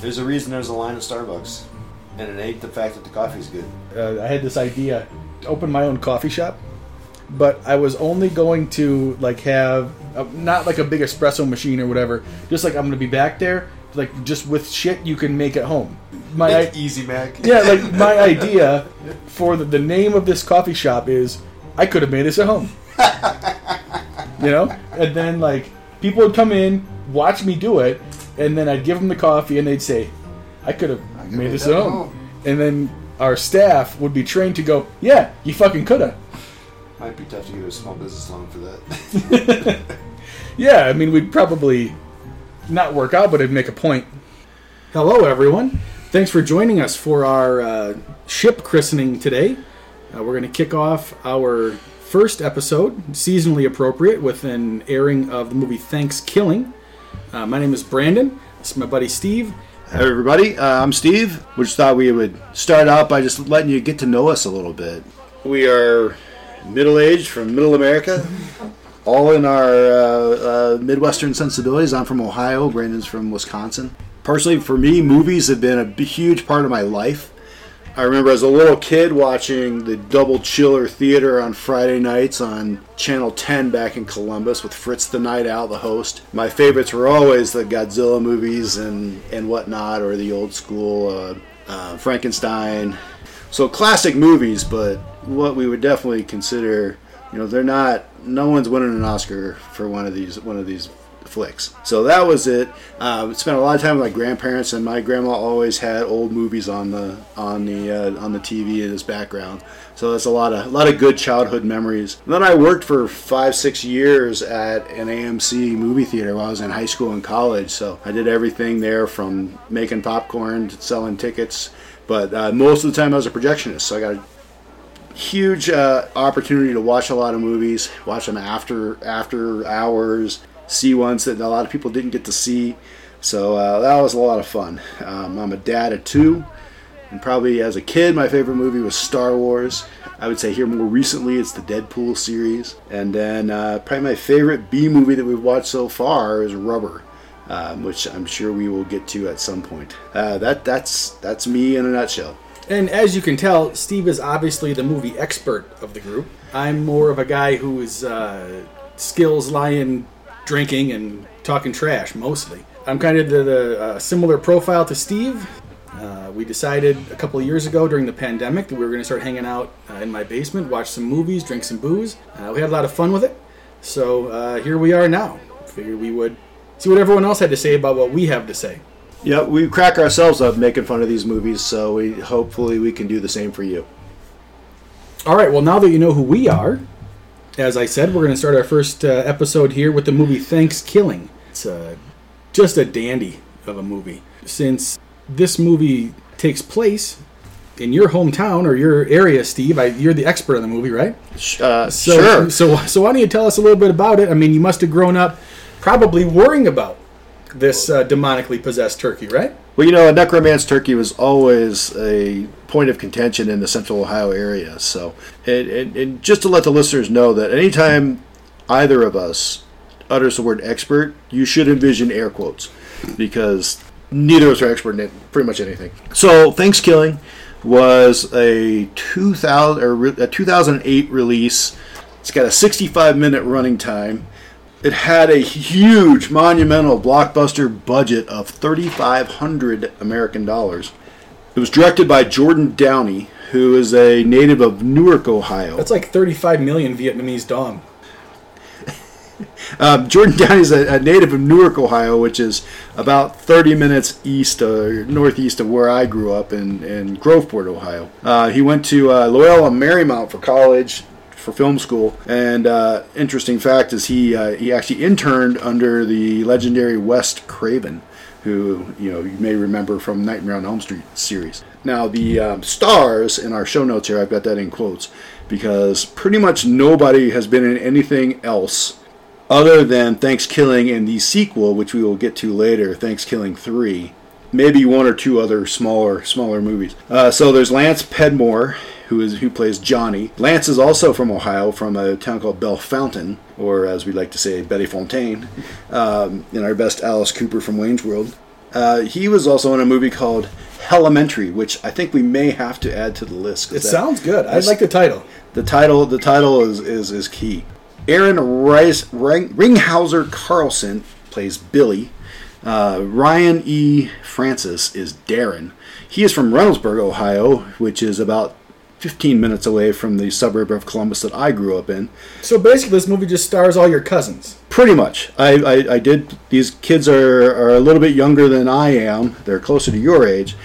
There's a reason there's a line at Starbucks, and it ain't the fact that the coffee's good. uh, I had this idea to open my own coffee shop, but I was only going to like have a, not like a big espresso machine or whatever. Just like I'm going to be back there, like just with shit you can make at home. My Like Easy Mac. yeah, like my idea for the, the name of this coffee shop is I could have made this at home. you know, and then like people would come in, watch me do it, and then I'd give them the coffee, and they'd say, "I could have made this at home." And then our staff would be trained to go, "Yeah, you fucking could have." Might be tough to get a small business loan for that. Yeah, I mean, we'd probably not work out, but it'd make a point. Hello, everyone. Thanks for joining us for our uh, ship christening today. Uh, we're going to kick off our first episode, seasonally appropriate, with an airing of the movie Thankskilling. Uh, my name is Brandon. This is my buddy Steve. Hey everybody, uh, I'm Steve. We just thought we would start out by just letting you get to know us a little bit. We are middle aged from Middle America, all in our uh, uh, Midwestern sensibilities. I'm from Ohio, Brandon's from Wisconsin. Personally, for me, movies have been a huge part of my life. I remember as a little kid watching the Double Chiller Theater on Friday nights on Channel 10 back in Columbus with Fritz the Night Owl, the host. My favorites were always the Godzilla movies and, and whatnot, or the old school uh, uh, Frankenstein. So classic movies, but what we would definitely consider, you know, they're not. No one's winning an Oscar for one of these one of these flicks. So that was it. Uh, spent a lot of time with my grandparents, and my grandma always had old movies on the on the uh, on the TV in his background. So that's a lot of a lot of good childhood memories. And then I worked for five six years at an AMC movie theater while I was in high school and college. So I did everything there from making popcorn to selling tickets. But uh, most of the time I was a projectionist, so I got a huge uh, opportunity to watch a lot of movies, watch them after after hours, see ones that a lot of people didn't get to see. So uh, that was a lot of fun. Um, I'm a dad of two, and probably as a kid, my favorite movie was Star Wars. I would say here more recently, it's the Deadpool series, and then uh, probably my favorite B movie that we've watched so far is Rubber. Um, which I'm sure we will get to at some point. Uh, that that's that's me in a nutshell. And as you can tell, Steve is obviously the movie expert of the group. I'm more of a guy whose uh, skills in drinking and talking trash mostly. I'm kind of the, the uh, similar profile to Steve. Uh, we decided a couple of years ago during the pandemic that we were going to start hanging out uh, in my basement, watch some movies, drink some booze. Uh, we had a lot of fun with it. So uh, here we are now. Figured we would see what everyone else had to say about what we have to say. Yeah, we crack ourselves up making fun of these movies, so we hopefully we can do the same for you. All right. Well, now that you know who we are, as I said, we're going to start our first uh, episode here with the movie Thankskilling. It's uh, just a dandy of a movie. Since this movie takes place in your hometown or your area, Steve, I, you're the expert on the movie, right? Uh, So, sure. So, so why don't you tell us a little bit about it? I mean, you must have grown up probably worrying about this uh, demonically possessed turkey, right? Well, you know, a necromancer turkey was always a point of contention in the central Ohio area. So, and, and, and just to let the listeners know that anytime either of us utters the word expert, you should envision air quotes because neither of us are expert in pretty much anything. So, Thankskilling was a 2000 or a 2008 release. It's got a 65 minute running time. It had a huge, monumental blockbuster budget of 3,500 American dollars. It was directed by Jordan Downey, who is a native of Newark, Ohio. That's like 35 million Vietnamese dong. Um, Jordan Downey is a, a native of Newark, Ohio, which is about 30 minutes east or northeast of where I grew up in, in Groveport, Ohio. Uh, he went to uh, Loyola Marymount for college, for film school. And uh, interesting fact is he uh, he actually interned under the legendary Wes Craven, who you know you may remember from Nightmare on Elm Street series. Now the um, stars in our show notes here, I've got that in quotes because pretty much nobody has been in anything else other than Thankskilling and the sequel, which we will get to later, Thankskilling Three, maybe one or two other smaller smaller movies. Uh, so there's Lance Predmore, who is who plays Johnny. Lance is also from Ohio, from a town called Bellefontaine, or as we like to say, Betty Fontaine. Um, and our best Alice Cooper from Wayne's World. Uh, he was also in a movie called Elementary, which I think we may have to add to the list. It that- sounds good. I like the title. the title. The title is is, is key. Aaron Rice, Ring, Ringhiser Carlson plays Billy. Uh, Ryan E. Francis is Darren. He is from Reynoldsburg, Ohio, which is about 15 minutes away from the suburb of Columbus that I grew up in. So basically, this movie just stars all your cousins. Pretty much. I, I, I did. These kids are, are a little bit younger than I am. They're closer to your age,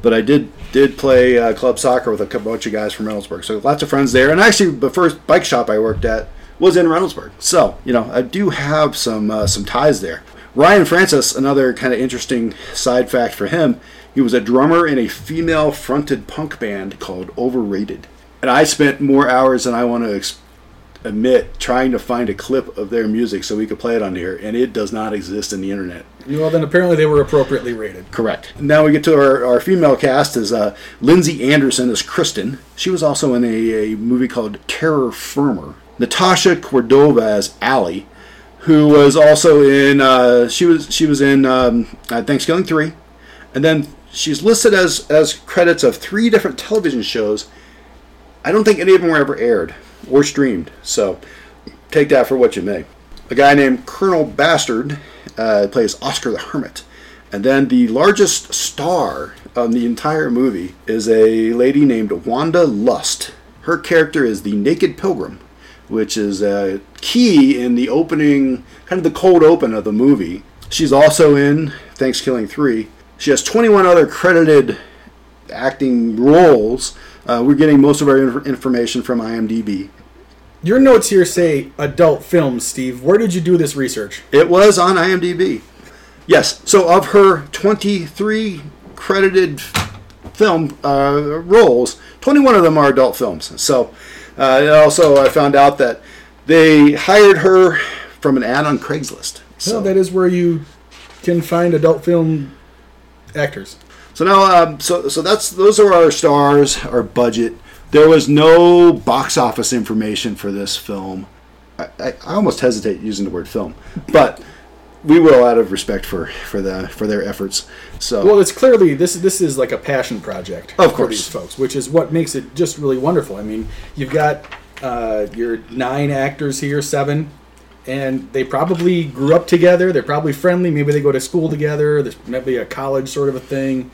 but I did did play uh, club soccer with a bunch of guys from Reynoldsburg. So lots of friends there. And actually, the first bike shop I worked at was in Reynoldsburg. So you know, I do have some uh, some ties there. Ryan Francis, another kind of interesting side fact for him. He was a drummer in a female fronted punk band called Overrated. And I spent more hours than I want to ex- admit trying to find a clip of their music so we could play it on here, and it does not exist in the internet. Well, then apparently they were appropriately rated. Correct. Now we get to our, our female cast is uh, Lindsay Anderson as Kristen. She was also in a, a movie called Terror Firmer. Natasha Cordova as Allie, who was also in uh, she was she was in um, uh, Thankskilling three, and then she's listed as as credits of three different television shows. I don't think any of them were ever aired or streamed, so take that for what you may. A guy named Colonel Bastard uh, plays Oscar the Hermit. And then the largest star on the entire movie is a lady named Wanda Lust. Her character is the Naked Pilgrim, which is a key in the opening, kind of the cold open of the movie. She's also in Thankskilling 3. She has 21 other credited acting roles. Uh, we're getting most of our inf- information from IMDb. Your notes here say adult films, Steve. Where did you do this research? It was on IMDb. Yes. So of her 23 credited film uh, roles, 21 of them are adult films. So uh, and also I found out that they hired her from an ad on Craigslist. So So that is where you can find adult film actors. So now, um, so so that's those are our stars, our budget. There was no box office information for this film. I, I, I almost hesitate using the word film, but we will out of respect for for the for their efforts. So Well, it's clearly this this is like a passion project Of for course. these folks, which is what makes it just really wonderful. I mean, you've got uh, your nine actors here, seven, and they probably grew up together. They're probably friendly. Maybe they go to school together. There's maybe a college sort of a thing.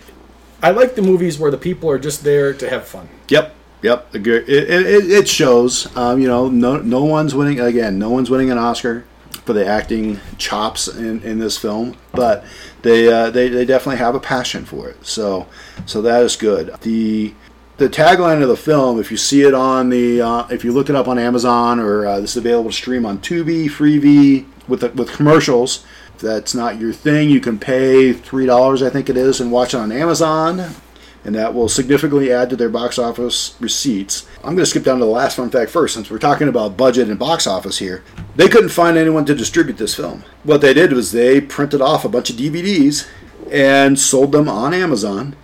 I like the movies where the people are just there to have fun. Yep, yep. It, it, it shows. Um, you know, no no one's winning again. No one's winning an Oscar for the acting chops in, in this film, but they, uh, they they definitely have a passion for it. So so that is good. The the tagline of the film, if you see it on the, uh, if you look it up on Amazon or uh, this is available to stream on Tubi, Freevee with the, with commercials. If that's not your thing, you can pay three dollars, I think it is, and watch it on Amazon and that will significantly add to their box office receipts. I'm going to skip down to the last fun fact first, since we're talking about budget and box office here. They couldn't find anyone to distribute this film. What they did was they printed off a bunch of DVDs and sold them on Amazon.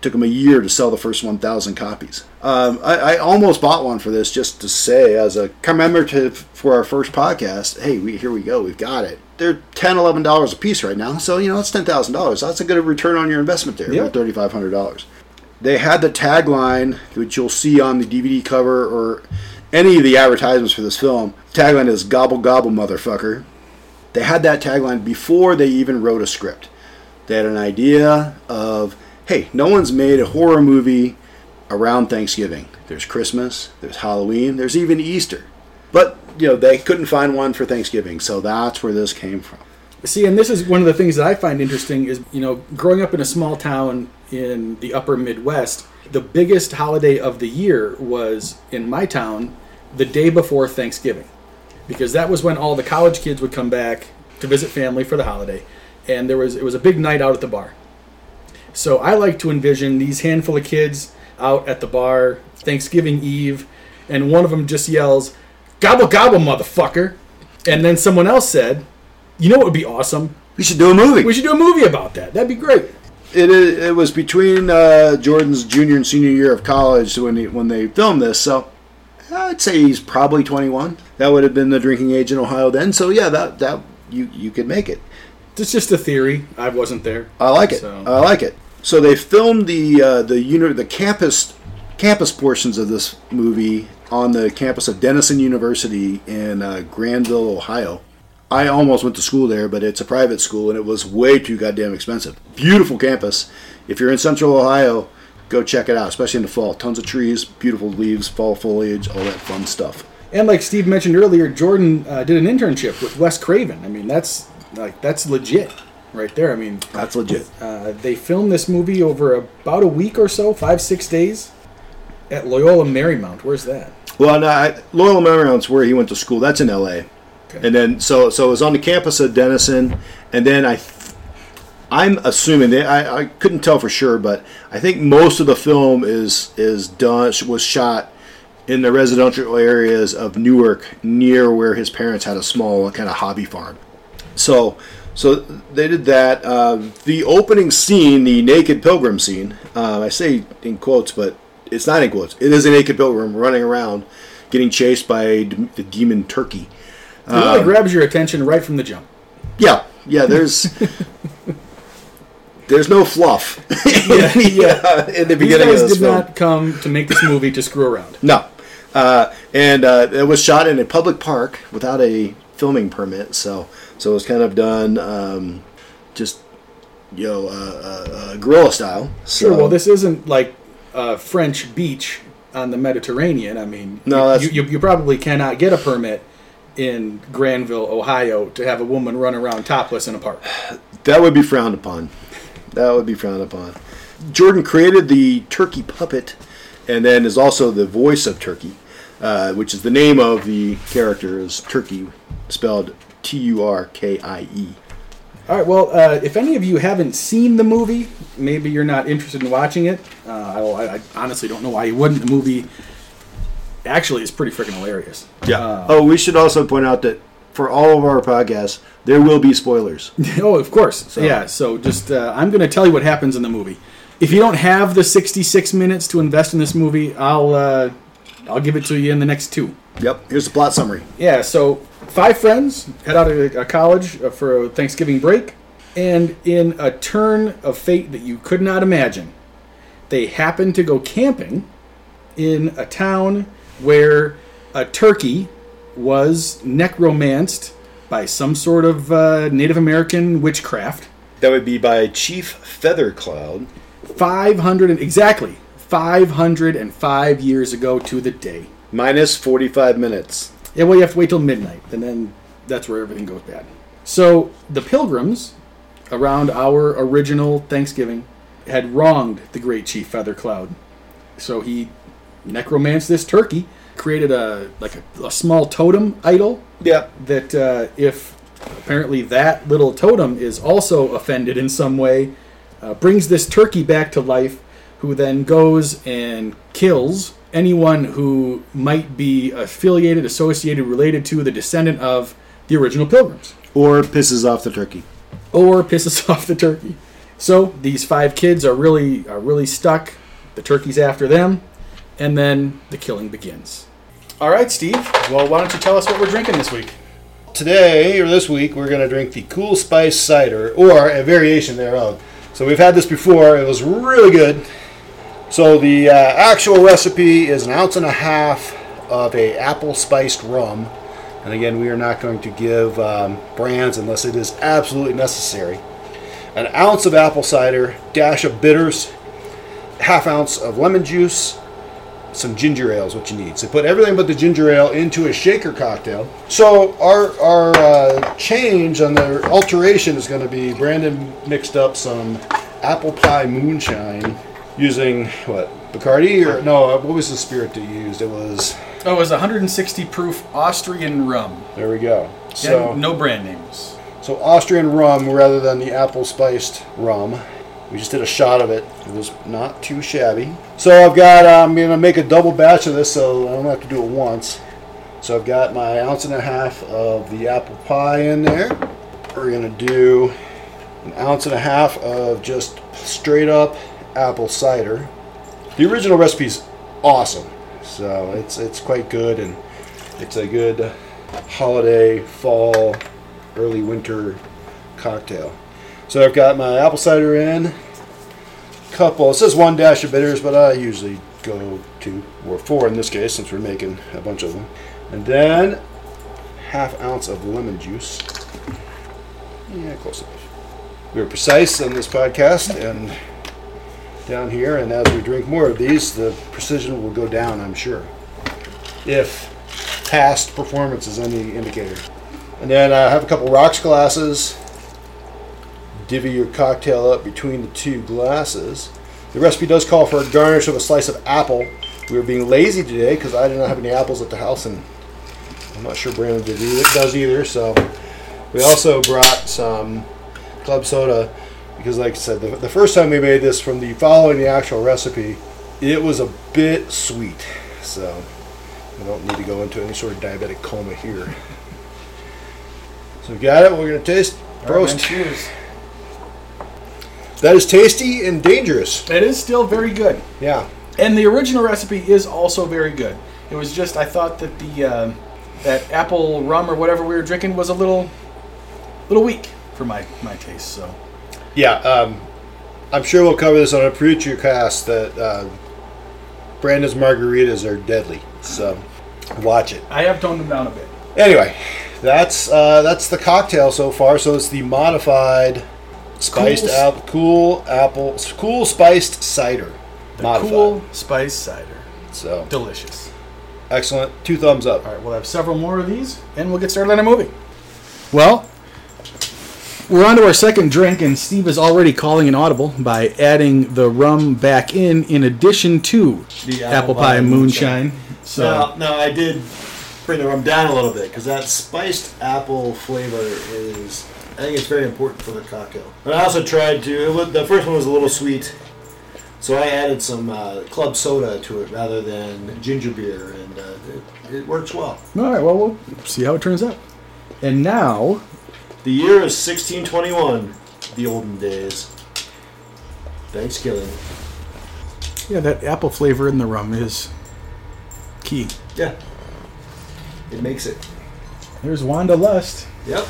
took them a year to sell the first 1,000 copies. Um, I, I almost bought one for this just to say, as a commemorative for our first podcast, hey, we, here we go, we've got it. They're $10, $11 a piece right now, so you know, it's $10,000. That's a good return on your investment there, about $3,500 they had the tagline which you'll see on the DVD cover or any of the advertisements for this film. The tagline is "Gobble gobble, motherfucker." They had that tagline before they even wrote a script. They had an idea of, hey, no one's made a horror movie around Thanksgiving. There's Christmas, there's Halloween, there's even Easter. But, you know, they couldn't find one for Thanksgiving, so that's where this came from. See, and this is one of the things that I find interesting is, you know, growing up in a small town in the upper Midwest, the biggest holiday of the year was in my town the day before Thanksgiving. Because that was when all the college kids would come back to visit family for the holiday. And there was it was a big night out at the bar. So I like to envision these handful of kids out at the bar Thanksgiving Eve, and one of them just yells, "Gobble gobble, motherfucker!" And then someone else said, "You know what would be awesome? We should do a movie. We should do a movie about that. That'd be great." It, it was between uh, Jordan's junior and senior year of college when he, when they filmed this. So I'd say he's probably 21. That would have been the drinking age in Ohio then. So yeah, that that you you could make it. It's just a theory. I wasn't there. I like it. So- I like it. So they filmed the uh, the uni- the campus campus portions of this movie on the campus of Denison University in uh, Granville, Ohio. I almost went to school there, but it's a private school and it was way too goddamn expensive. Beautiful campus. If you're in Central Ohio, go check it out, especially in the fall. Tons of trees, beautiful leaves, fall foliage, all that fun stuff. And like Steve mentioned earlier, Jordan uh, did an internship with Wes Craven. I mean, that's like that's legit right there. I mean, That's legit. uh, they filmed this movie over about a week or so, five six days, at Loyola Marymount. Where's that? Well, no, I, Loyola Marymount's where he went to school. That's in L.A. Okay. And then so so it was on the campus of Denison, and then I, I'm assuming they, I I couldn't tell for sure, but I think most of the film is is done was shot in the residential areas of Newark, near where his parents had a small kind of hobby farm. So so they did that. Uh, the opening scene, the naked pilgrim scene, uh, I say in quotes, but it's not in quotes. It is a naked pilgrim running around, getting chased by the demon turkey. It really grabs your attention right from the jump. Yeah, yeah. There's there's no fluff. Yeah, yeah. in the These beginning guys of this did film. not come to make this movie to screw around. No, uh, and uh, it was shot in a public park without a filming permit. So so it was kind of done um, just you know uh, uh, uh, guerrilla style. So, Sure. Well, this isn't like a French beach on the Mediterranean. I mean, No, you, you, you probably cannot get a permit in Granville, Ohio, to have a woman run around topless in a park. That would be frowned upon. That would be frowned upon. Jordan created the turkey puppet, and then is also the voice of Turkey, uh, which is the name of the character is Turkey, spelled T U R K I E. All right. Well, uh, if any of you haven't seen the movie, maybe you're not interested in watching it. Uh, I, I honestly don't know why you wouldn't. The movie actually is pretty freaking hilarious. Uh, oh, we should also point out that for all of our podcasts, there will be spoilers. oh, of course. Yeah. So just uh, I'm going to tell you what happens in the movie. If you don't have the 66 minutes to invest in this movie, I'll uh, I'll give it to you in the next two. Yep. Here's the plot summary. Yeah, so five friends head out of uh, college uh, for a Thanksgiving break, and in a turn of fate that you could not imagine, they happen to go camping in a town where a turkey was necromanced by some sort of uh, Native American witchcraft. That would be by Chief Feathercloud. 500 and exactly 505 years ago to the day. Minus 45 minutes. Yeah, well, you have to wait till midnight, and then that's where everything goes bad. So the pilgrims, around our original Thanksgiving, had wronged the great chief Feathercloud. So he necromanced this turkey, created a like a, a small totem idol Yep. that uh, if apparently that little totem is also offended in some way, uh, brings this turkey back to life, who then goes and kills anyone who might be affiliated, associated, related to the descendant of the original pilgrims, Or pisses off the turkey. or pisses off the turkey. So these five kids are really are really stuck. The turkey's after them, and then the killing begins. All right, Steve. Well, why don't you tell us what we're drinking this week? Today, or this week, we're going to drink the Cool Spice Cider, or a variation thereof. So we've had this before. It was really good. So the uh, actual recipe is an ounce and a half of a apple spiced rum. And again, we are not going to give um, brands unless it is absolutely necessary. An ounce of apple cider, dash of bitters, half ounce of lemon juice, some ginger ale is what you need. So put everything but the ginger ale into a shaker cocktail. So our our uh, change on the alteration is going to be Brandon mixed up some apple pie moonshine using what Bacardi or no? What was the spirit that you used? It was Oh, it was 160 proof Austrian rum. there we go. So So no brand names. so Austrian rum rather than the apple spiced rum. We just did a shot of it. It was not too shabby. So I've got, uh, I'm going to make a double batch of this so I don't have to do it once. So I've got my ounce and a half of the apple pie in there. We're going to do an ounce and a half of just straight up apple cider. The original recipe is awesome. So it's, it's quite good and it's a good holiday, fall, early winter cocktail. So I've got my apple cider in, couple. It says one dash of bitters, but I usually go two or four in this case since we're making a bunch of them. And then half ounce of lemon juice. Yeah, close enough. We are precise on this podcast and down here, and as we drink more of these, the precision will go down, I'm sure. If past performance is any indicator. And then I have a couple rocks glasses. Divvy your cocktail up between the two glasses. The recipe does call for a garnish of a slice of apple. We were being lazy today because I did not have any apples at the house, and I'm not sure Brandon did either, does either. So we also brought some club soda because, like I said, the, the first time we made this, from the following the actual recipe, it was a bit sweet. So I don't need to go into any sort of diabetic coma here. So we got it. We're gonna taste. Prost. cheers. That is tasty and dangerous. It is still very good. Yeah. And the original recipe is also very good. It was just I thought that the uh, that apple rum or whatever we were drinking was a little little weak for my my taste. So Yeah. Um, I'm sure we'll cover this on a future cast. That uh, Brandon's margaritas are deadly. So watch it. I have toned them down a bit. Anyway, that's uh, that's the cocktail so far. So it's the modified spiced Cool- apple, cool apple, cool spiced cider. The modified. cool spice cider, So delicious. excellent. Two thumbs up. All right, we'll have several more of these, and we'll get started on our movie. Well, we're on to our second drink, and Steve is already calling an audible by adding the rum back in, in addition to The apple, pie, moonshine. So Now, now I did bring the rum down a little bit because that spiced apple flavor is, I think it's very important for the cocktail. But I also tried to. It was, the first one was a little sweet, so I added some uh, club soda to it rather than ginger beer, and uh, it, it works well. all right, well we'll see how it turns out. And now, The year is 1621, the olden days. Thanksgiving. yeah, that apple flavor in the rum is key. Yeah. It makes it. There's Wanda Lust Yep.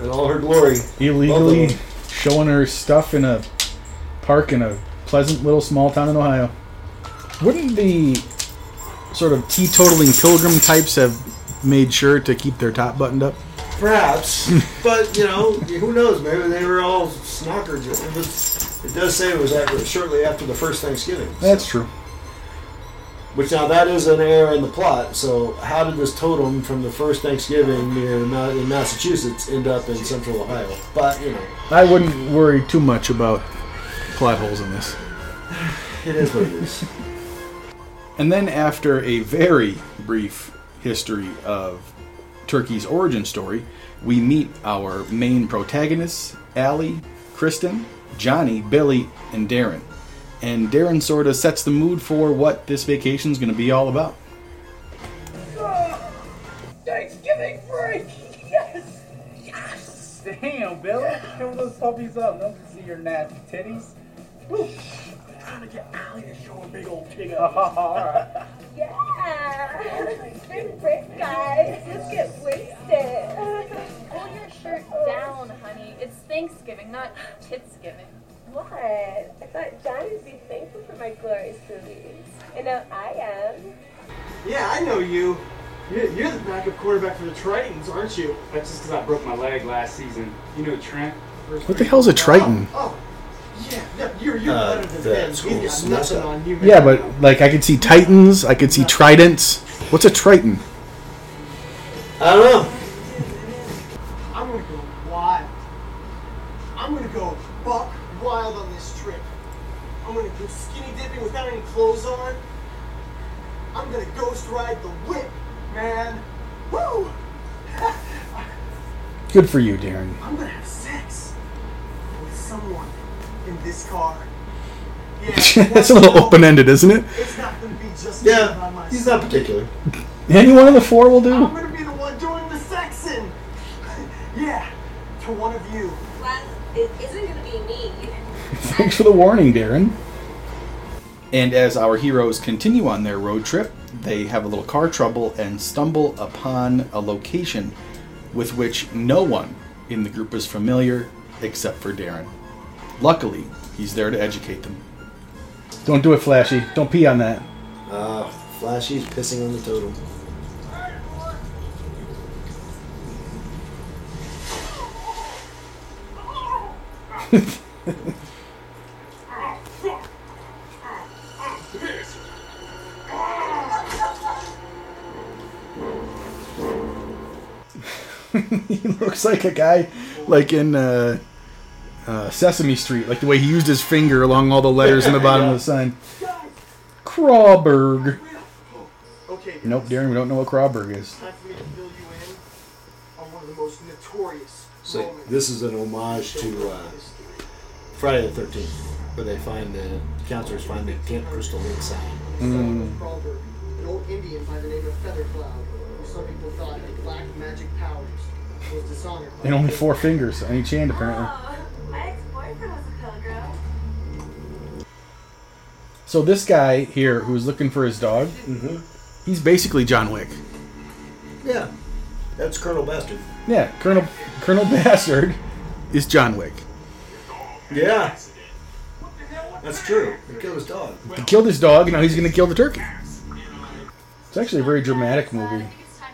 In all her glory. illegally showing her stuff in a park in a pleasant little small town in Ohio. Wouldn't the sort of teetotaling pilgrim types have made sure to keep their top buttoned up? Perhaps, but you know, who knows? Maybe they were all snockers. It, was, it does say it was after, shortly after the first Thanksgiving. That's true. Which now that is an error in the plot. So how did this totem from the first Thanksgiving near Ma- in Massachusetts end up in Central Ohio? But you know, I wouldn't worry too much about plot holes in this. it is what it is. And then, after a very brief history of Turkey's origin story, we meet our main protagonists Allie, Kristen, Johnny, Billy, and Darren. And Darren sort of sets the mood for what this vacation is going to be all about. Oh, Thanksgiving break! Yes! Yes! Damn, Billy. Show those puppies up. No one can see your nasty titties. Woo. I'm trying to get Allie to show a big old king. Alright. Yeah! Spring break, guys. Let's get wasted. Pull your shirt down, honey. It's Thanksgiving, not Titsgiving. What? I thought Johnny would be thankful for my glorious movies. And now I am. Yeah, I know you. You're, you're the backup quarterback for the Tritons, aren't you? That's just because I broke my leg last season. You know Trent? First What the hell's a Triton? Oh, yeah, no, you're, you're Uh, better than the him. school's He's got nothing mascot. on you, man. Yeah, but like I could see Titans, I could see Tridents. What's a Triton? I don't know. I'm gonna skinny dipping without any clothes on. I'm gonna ghost ride the whip, man. Woo! Good for you, Darren. I'm gonna have sex with someone in this car. Yeah, That's a little open ended, isn't it? It's not gonna be just me by Yeah, myself. he's not particular. Any one of the four will do. I'm gonna be the one doing the sexing. yeah, to one of you. Well, it isn't gonna be me. Thanks for the warning, Darren. And as our heroes continue on their road trip, they have a little car trouble and stumble upon a location with which no one in the group is familiar except for Darren. Luckily, he's there to educate them. Don't do it, Flashy. Don't pee on that. Uh, Flashy's pissing on the totem. he looks like a guy like in uh, uh, Sesame Street, like the way he used his finger along all the letters in the bottom of the sign. Crawberg. Okay. Nope, Darren, we don't know what Crawberg is. Time for me to fill you in on one of the most notorious So this is an homage to uh, Friday the 13th, where they find the counselors find the Camp Crystal Lake sign. Son of an old Indian by the name of Feathercloud, who some people thought had black magic powers, was dishonored. by And only four fingers on each hand, apparently. Oh, my ex-boyfriend was a pilgrim. So this guy here, who's looking for his dog, mm-hmm. he's basically John Wick. Yeah, that's Colonel Bastard. Yeah, Colonel Colonel Bastard is John Wick. Yeah, that's true. He killed his dog. He killed his dog, and now he's going to kill the turkey. It's actually a very dramatic movie.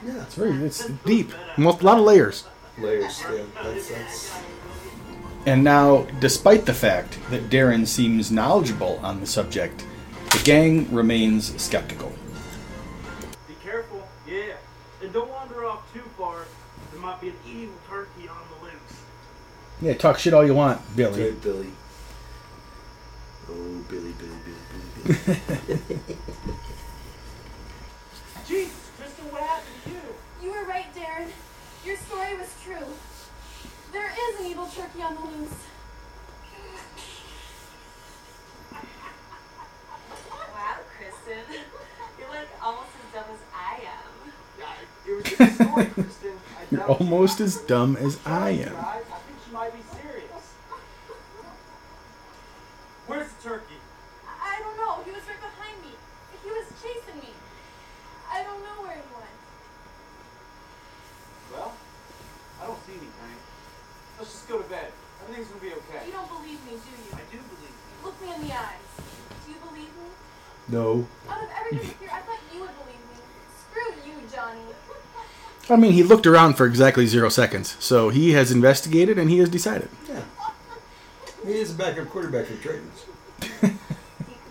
Yeah, It's very, it's deep, most, a lot of layers. layers. Yeah, that's that's. And now, despite the fact that Darren seems knowledgeable on the subject, the gang remains skeptical. Be careful, yeah. And don't wander off too far. There might be an evil turkey on the loose. Yeah, talk shit all you want, Billy. Good Billy. Oh, Billy, Billy, Billy, Billy, Billy. Jesus, Crystal, what happened to you? You were right, Darren. Your story was true. There is an evil turkey on the loose. Wow, Kristen. You're like almost as dumb as I am. It was just a story, Kristen. You're almost as dumb as I am. Guys, I think she might be serious. Where's the turkey? I I don't know. He was right behind me. He was chasing me. I don't know where he went. Well, I don't see anything. Let's just go to bed. Everything's gonna be okay. You don't believe me, do you? I do believe you. Look me in the eyes. Do you believe me? No. Out of everybody here, I thought you would believe me. Screw you, Johnny. I mean, he looked around for exactly zero seconds, so he has investigated and he has decided. Yeah. He is a backup quarterback for Tritons. You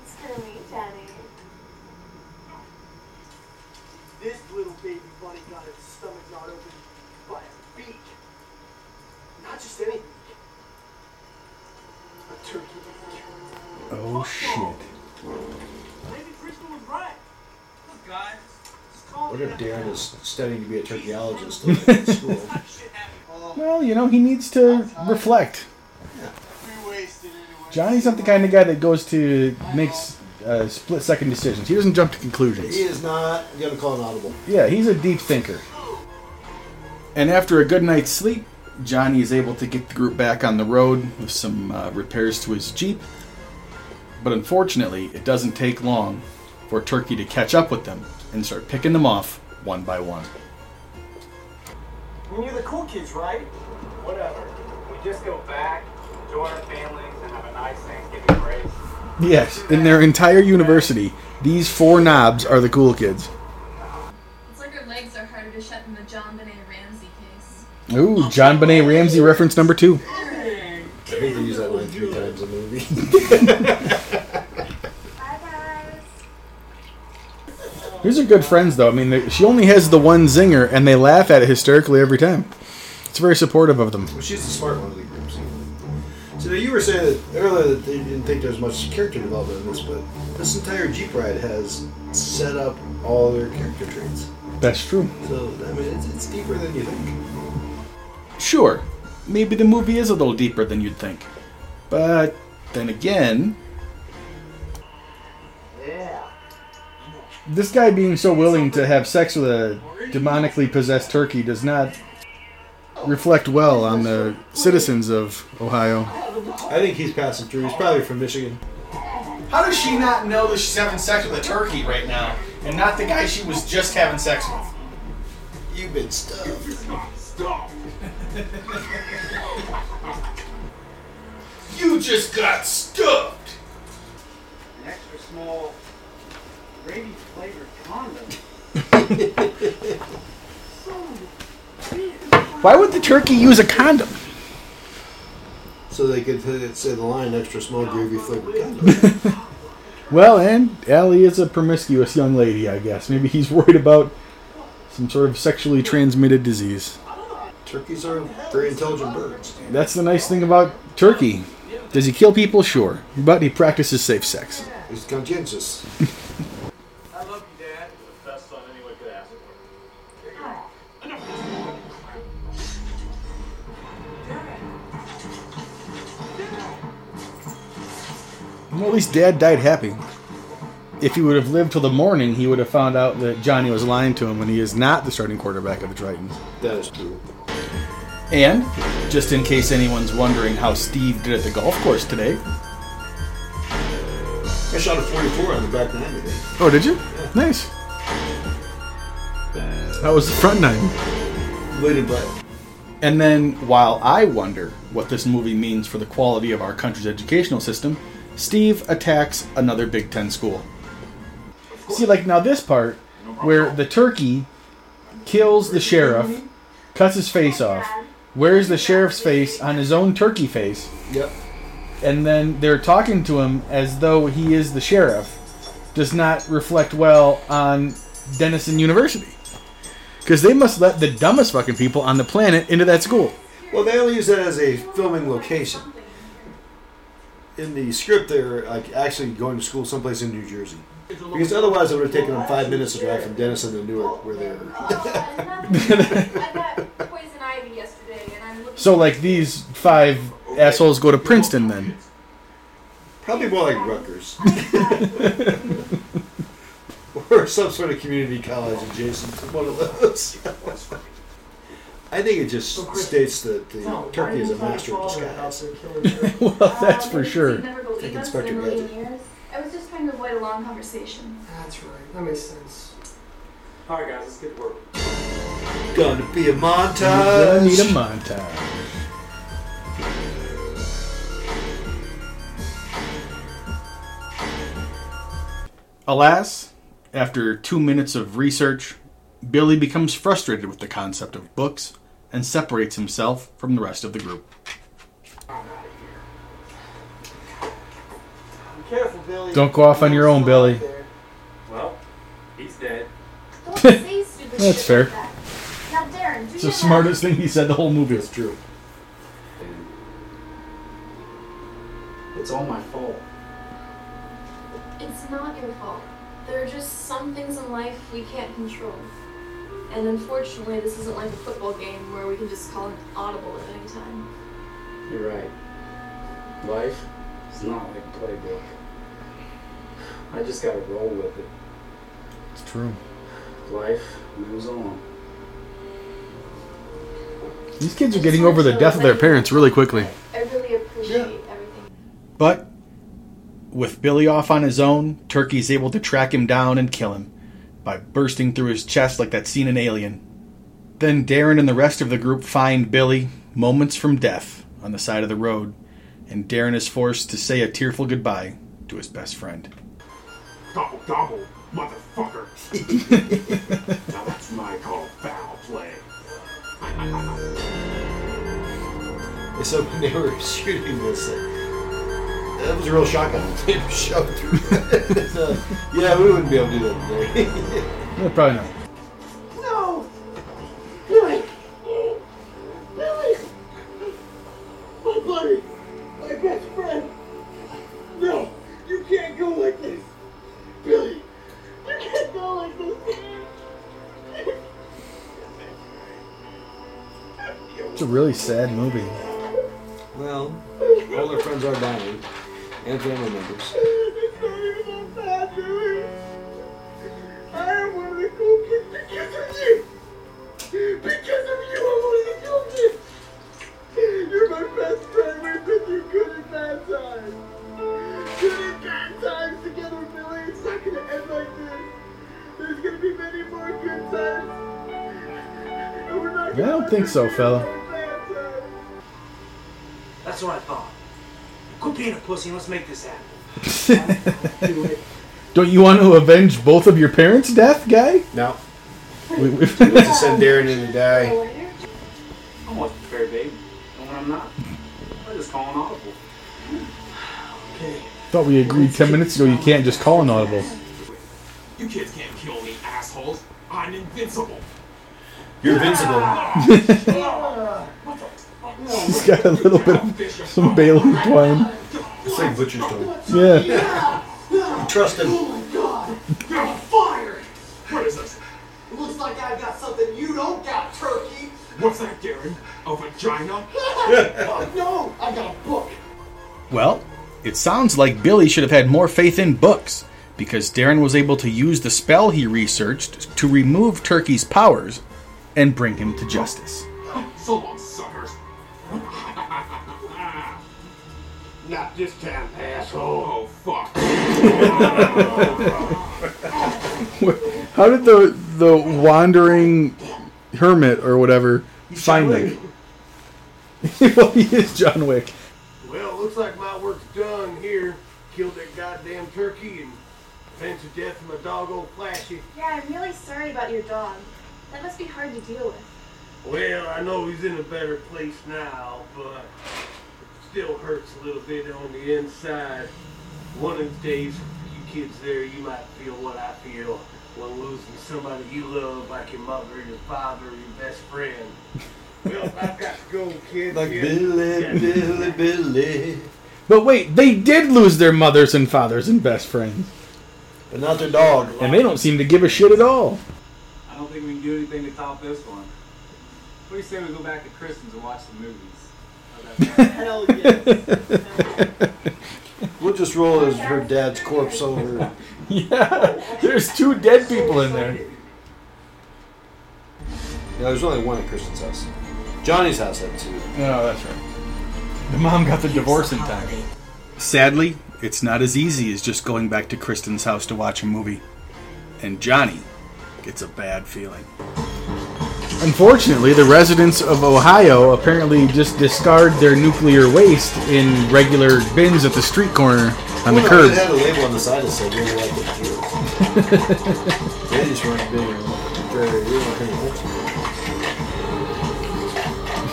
screw me, Johnny. This little baby bunny got its stomach gnawed open by a beak. What if Darren is studying to be a turkeyologist in school? Well, you know, he needs to reflect. We wasted anyway. Johnny's not the kind of guy that goes to makes uh, split second decisions. He doesn't jump to conclusions. he is not going to call an audible. Yeah, he's a deep thinker. And after a good night's sleep, Johnny is able to get the group back on the road with some uh, repairs to his Jeep. But unfortunately, it doesn't take long for Turkey to catch up with them and start picking them off one by one. I mean, you're the cool kids, right? Whatever. We just go back, join our families, and have a nice Thanksgiving break. Yes, in their entire university, these four knobs are the cool kids. It's like her legs are harder to shut than the JonBenét Ramsey case. Ooh, JonBenét Ramsey reference number two. I think they use that line three times in the movie. Bye, guys. These are good friends, though. I mean, she only has the one zinger, and they laugh at it hysterically every time. It's very supportive of them. Well, she's the smart one of the group. So now you were saying that earlier that they didn't think there's much character development in this, but this entire Jeep ride has set up all their character traits. That's true. So I mean, it's, it's deeper than you think. Sure, maybe the movie is a little deeper than you'd think. But then again, this guy being so willing to have sex with a demonically possessed turkey does not reflect well on the citizens of Ohio. I think he's passing through. He's probably from Michigan. How does she not know that she's having sex with a turkey right now and not the guy she was just having sex with? You've been stuffed. You just got stuffed. An extra small gravy flavored condom. Why would the turkey use a condom? So they could say the line extra small gravy flavored condom. Well, and Allie is a promiscuous young lady, I guess. Maybe he's worried about some sort of sexually transmitted disease. Turkeys are very intelligent birds. That's the nice thing about Turkey. Does he kill people? Sure. But he practices safe sex. He's conscientious. Well, at least Dad died happy. If he would have lived till the morning, he would have found out that Johnny was lying to him and he is not the starting quarterback of the Tritons. That is true. And, just in case anyone's wondering how Steve did at the golf course today. I shot a 44 on the back nine today. Oh, did you? Nice. That was the front nine. Leading by. And then, while I wonder what this movie means for the quality of our country's educational system, Steve attacks another Big Ten school. See, like now this part, where the turkey kills the sheriff, cuts his face off, wears the sheriff's face on his own turkey face, Yep. and then they're talking to him as though he is the sheriff, does not reflect well on Denison University. Because they must let the dumbest fucking people on the planet into that school. Well, they only use that as a filming location. In the script, they're like actually going to school someplace in New Jersey. Because otherwise, it would have taken them five minutes to drive from Denison to Newark, where they were. Oh, I got poison ivy yesterday, and I'm looking. So, like, these five assholes go to Princeton then. Probably more like Rutgers. or some sort of community college adjacent to one of those. I think it just states that the turkey is a master of disguise. well, that's for sure. Never believe Inspector in a million Gadget. years. I was just trying to avoid a long conversation. That's right. That makes sense. All right, guys, let's get to work. Gonna be a montage. Gonna need a montage. montage. Alas, after two minutes of research, Billy becomes frustrated with the concept of books and separates himself from the rest of the group. Be careful, Billy. Don't go off on your own, Billy. Well, he's dead. Don't say stupid That's shit fair. like that. Now, Darren, do It's the your smartest thing he said the whole movie. is true. It's all my fault. It's not your fault. There are just some things in life we can't control. And unfortunately, this isn't like a football game where we can just call an audible at any time. You're right. Life is not like a playbook. I just gotta roll with it. It's true. Life moves on. These kids are getting over the death of their parents really quickly. I really appreciate everything. But with Billy off on his own, Turkey's able to track him down and kill him by bursting through his chest like that scene in Alien. Then Darren and the rest of the group find Billy moments from death on the side of the road, and Darren is forced to say a tearful goodbye to his best friend. Gobble, gobble, motherfucker. now that's my call foul play. So when they were shooting this, that was a real shock on them. Shoved through. so, yeah, we wouldn't be able to do that today. Eh, probably not. No! Billy! Billy! My buddy! My best friend! No! You can't go like this! Billy! You can't go like this! It's a really sad movie. well, all their friends are dying, and family members. It's not even that bad, Billy! I am one of the cool kids because of you! Because of you, I'm one of the cool kids! You're my best friend. We've been through good and bad times. Good and bad times together, Billy. It's not gonna end like this. There's gonna be many more good times. And we're not I don't think so, fella. That's what I thought. Quit being a pussy let's make this happen. do Don't you want to avenge both of your parents' death, guy? No. We, we, He to send Darren in to die. I'm almost prepared, babe. And when I'm not, I just call an audible. Okay. thought we agreed ten minutes ago you can't just call an audible. You kids can't kill me, assholes. I'm invincible. You're invincible. He's got a little bit of some Bailey twine. It's like Butcher's Toy. Yeah. Trust him. Oh my god! You're fired! What is this? Looks like I've got something you don't got, turkey. What's that, Darren? A vagina? Oh, no, I got a book. Well, it sounds like Billy should have had more faith in books, because Darren was able to use the spell he researched to remove Turkey's powers and bring him to justice. So long, Not this time, asshole. Oh, fuck. How did the the wandering hermit or whatever find him? well, he is John Wick. Well, looks like my work's done here. Killed that goddamn turkey and avenged the death of my dog, old Flashy. Yeah, I'm really sorry about your dog. That must be hard to deal with. Well, I know he's in a better place now, but it still hurts a little bit on the inside. One of these days, you kids there, you might feel what I feel when losing somebody you love, like your mother, your father, your best friend. Well, I've got to go, kids. Like Yeah. Billy, Billy, Billy. But wait, they did lose their mothers and fathers and best friends, But not their dog. and they don't seem to give a shit at all. I don't think we can do anything to top this one. What do you say we go back to Kristen's and watch the movies? How's that sound? Hell yes. We'll just roll his, her dad's corpse over. Yeah, there's two dead people in there. Yeah, there's only one at Kristen's house. Johnny's house had two. No, that's right. The mom got the divorce in time. Sadly, it's not as easy as just going back to Kristen's house to watch a movie. And Johnny gets a bad feeling. Unfortunately, the residents of Ohio apparently just discard their nuclear waste in regular bins at the street corner on the curb. It had a label on the side that said really like they just weren't real.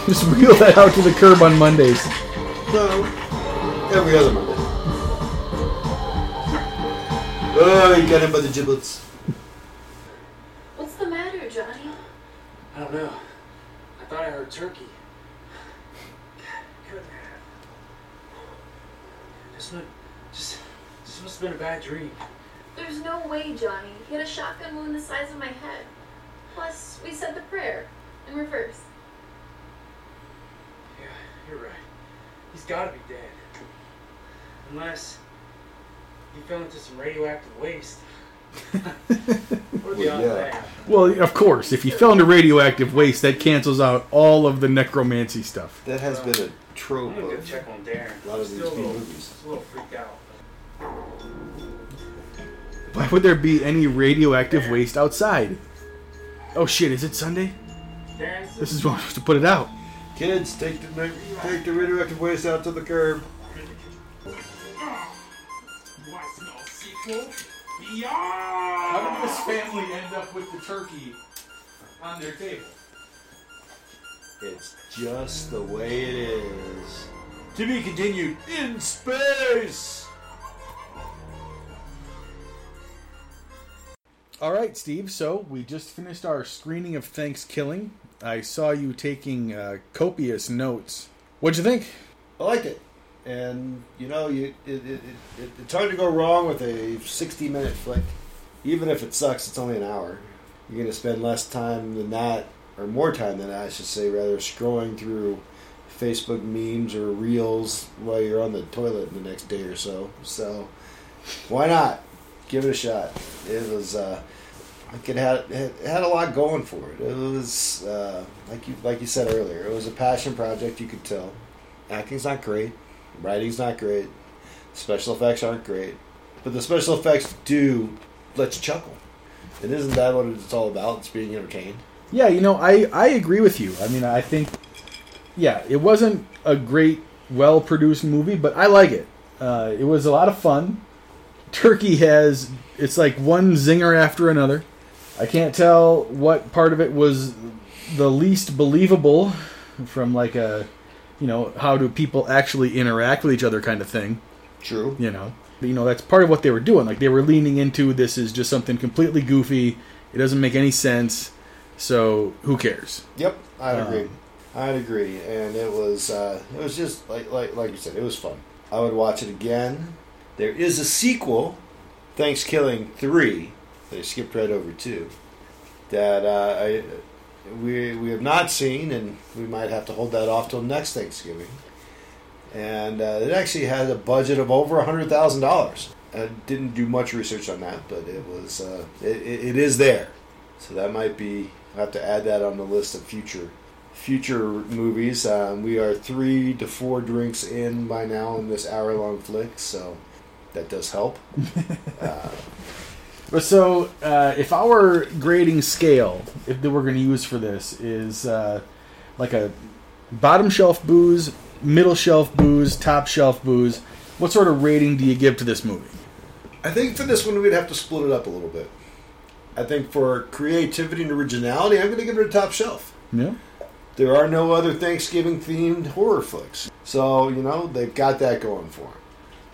Just wheel that out to the curb on Mondays. No, every other Monday. Oh, you got him by the giblets. What's the matter, Johnny? I don't know. I thought I heard turkey. Couldn't have. This would just this must have been a bad dream. There's no way, Johnny. He had a shotgun wound the size of my head. Plus, we said the prayer in reverse. Yeah, you're right. He's gotta be dead. Unless he fell into some radioactive waste. What are the Well, odds of yeah. that? Well, of course, if you fell into radioactive waste, that cancels out all of the necromancy stuff. That has been a I'm trope gonna go of check on Darren. a lot of Still these a little- movies. Just a little freaked out. Why would there be any radioactive waste outside? Oh shit, is it Sunday? Darren, This is when we're supposed to put it out. Kids, take the take the radioactive waste out to the curb. Do I smell sequel? Beyond! How did this family end up with the turkey on their table? It's just the way it is. To be continued in space. All right, Steve. So we just finished our screening of Thankskilling. I saw you taking uh, copious notes. What'd you think? I liked it, and you know, you it, it, it, it's hard to go wrong with a sixty-minute flick. Even if it sucks, it's only an hour. You're going to spend less time than that, or more time than that, I should say, rather scrolling through Facebook memes or reels while you're on the toilet the next day or so. So, why not? Give it a shot. It was. Uh, it had it had a lot going for it. It was uh, like you like you said earlier. It was a passion project. You could tell. Acting's not great. Writing's not great. Special effects aren't great. But the special effects do let you chuckle. And isn't that what it's all about? It's being entertained. Yeah, you know, I I agree with you. I mean, I think, yeah, it wasn't a great well produced movie, but I like it. Uh, it was a lot of fun. Turkey has it's like one zinger after another. I can't tell what part of it was the least believable from like a you know how do people actually interact with each other kind of thing. True. You know, you know that's part of what they were doing. Like they were leaning into this is just something completely goofy. It doesn't make any sense. So who cares? Yep, I'd Um, agree. I'd agree, and it was uh, it was just like like like you said, it was fun. I would watch it again. There is a sequel, Thankskilling three. They skipped right over two. That uh, I we we have not seen, and we might have to hold that off till next Thanksgiving. And uh, it actually had a budget of over a hundred thousand dollars. I didn't do much research on that, but it was uh, it, it, is there. So that might be. I have to add that on the list of future future movies. Um, we are three to four drinks in by now in this hour long flick, so that does help. uh, so, uh, if our grading scale, if that we're going to use for this, is uh, like a bottom shelf booze, middle shelf booze, top shelf booze, what sort of rating do you give to this movie? I think for this one we'd have to split it up a little bit. I think for creativity and originality, I'm going to give it a top shelf. Yeah. There are no other Thanksgiving themed horror flicks. So, you know, they've got that going for them.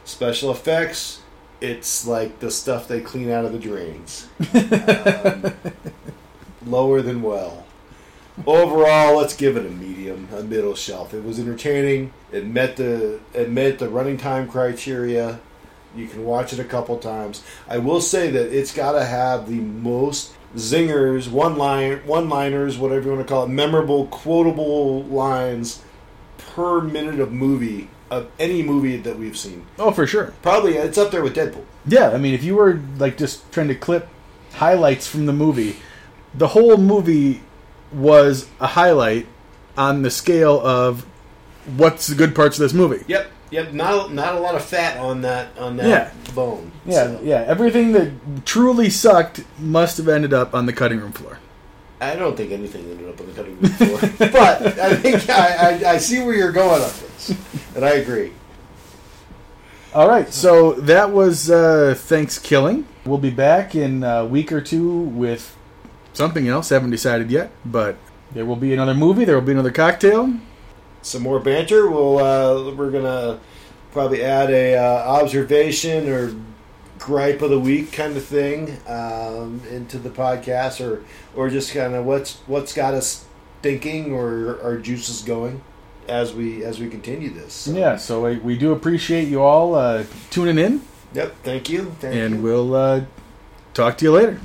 Special effects, it's like the stuff they clean out of the drains. Um, lower than well. Overall, let's give it a medium, a middle shelf. It was entertaining. It met the it met the running time criteria. You can watch it a couple times. I will say that it's got to have the most zingers, one line, one liners, whatever you want to call it, memorable, quotable lines per minute of movie of any movie that we've seen. Oh, for sure. Probably it's up there with Deadpool. Yeah, I mean, if you were like just trying to clip highlights from the movie, the whole movie was a highlight on the scale of what's the good parts of this movie. Yep, yep. Not not a lot of fat on that on that Yeah. bone. Yeah, yeah. Everything that truly sucked must have ended up on the cutting room floor. I don't think anything ended up on the cutting room floor, but I think I, I, I see where you're going on this, and I agree. All right, so that was uh, Thankskilling. We'll be back in a week or two with something else. Haven't decided yet, but there will be another movie. There will be another cocktail. Some more banter. We'll uh, we're gonna probably add a uh, observation or gripe of the week kind of thing um, into the podcast, or or just kind of what's what's got us thinking or our juices going as we as we continue this. So, Yeah, so we, we do appreciate you all uh, tuning in, Yep. Thank you. Thank and you. we'll uh, talk to you later.